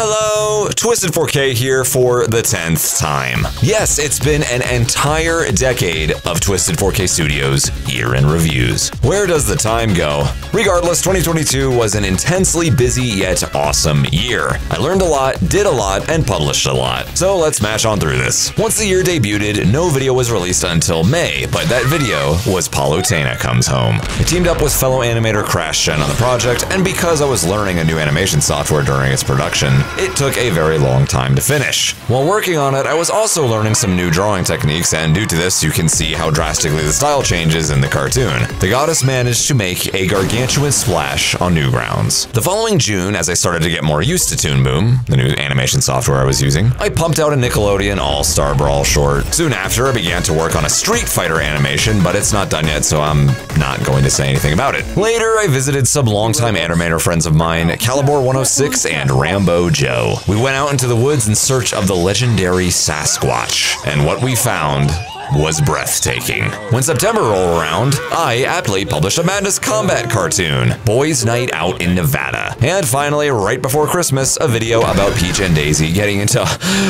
Hello, Twisted 4K here for the 10th time. Yes, it's been an entire decade of Twisted 4K Studios year in reviews. Where does the time go? Regardless, 2022 was an intensely busy yet awesome year. I learned a lot, did a lot, and published a lot. So let's smash on through this. Once the year debuted, no video was released until May, but that video was Paulo Palutena Comes Home. I teamed up with fellow animator CrashGen on the project, and because I was learning a new animation software during its production, it took a very long time to finish. While working on it, I was also learning some new drawing techniques, and due to this, you can see how drastically the style changes in the cartoon. The goddess managed to make a gargantuan splash on Newgrounds. The following June, as I started to get more used to Toon Boom, the new animation software I was using, I pumped out a Nickelodeon All-Star Brawl short. Soon after, I began to work on a Street Fighter animation, but it's not done yet, so I'm not going to say anything about it. Later, I visited some longtime animator friends of mine, Calibor 106 and Rambo Joe. We went out into the woods in search of the legendary Sasquatch, and what we found was breathtaking. When September rolled around, I aptly published a Madness Combat cartoon, Boys Night Out in Nevada. And finally, right before Christmas, a video about Peach and Daisy getting into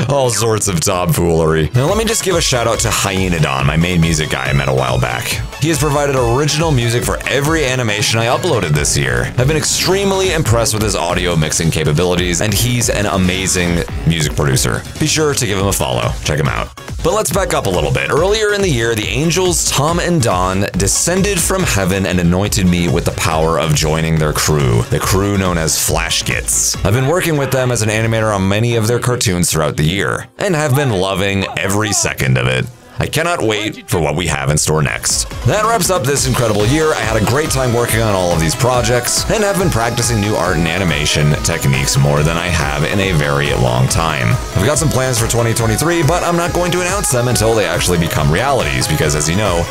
all sorts of tomfoolery. Now let me just give a shout out to Hyenodon, my main music guy I met a while back. He has provided original music for every animation I uploaded this year. I've been extremely impressed with his audio mixing capabilities, and he's an amazing music producer. Be sure to give him a follow. Check him out. But let's back up a little bit. Earlier in the year, the angels Tom and Don descended from heaven and anointed me with the power of joining their crew, the crew known as Flashgitz. I've been working with them as an animator on many of their cartoons throughout the year, and have been loving every second of it. I cannot wait for what we have in store next. That wraps up this incredible year. I had a great time working on all of these projects and have been practicing new art and animation techniques more than I have in a very long time. I've got some plans for 2023, but I'm not going to announce them until they actually become realities because as you know,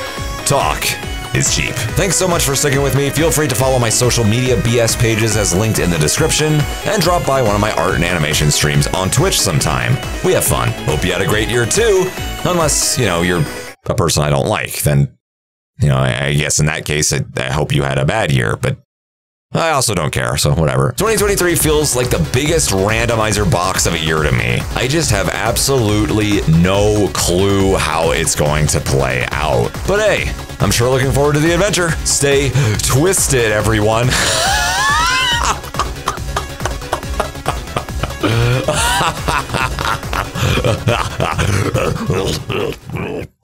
talk is cheap. Thanks so much for sticking with me. Feel free to follow my social media BS pages as linked in the description, and drop by one of my art and animation streams on Twitch sometime. We have fun. Hope you had a great year too, unless, you know, you're a person I don't like, then, you know, I, guess in that case, I, I hope you had a bad year, but I also don't care, so whatever. 2023 feels like the biggest randomizer box of a year to me. I just have absolutely no clue how it's going to play out. But hey, I'm sure looking forward to the adventure. Stay twisted, everyone.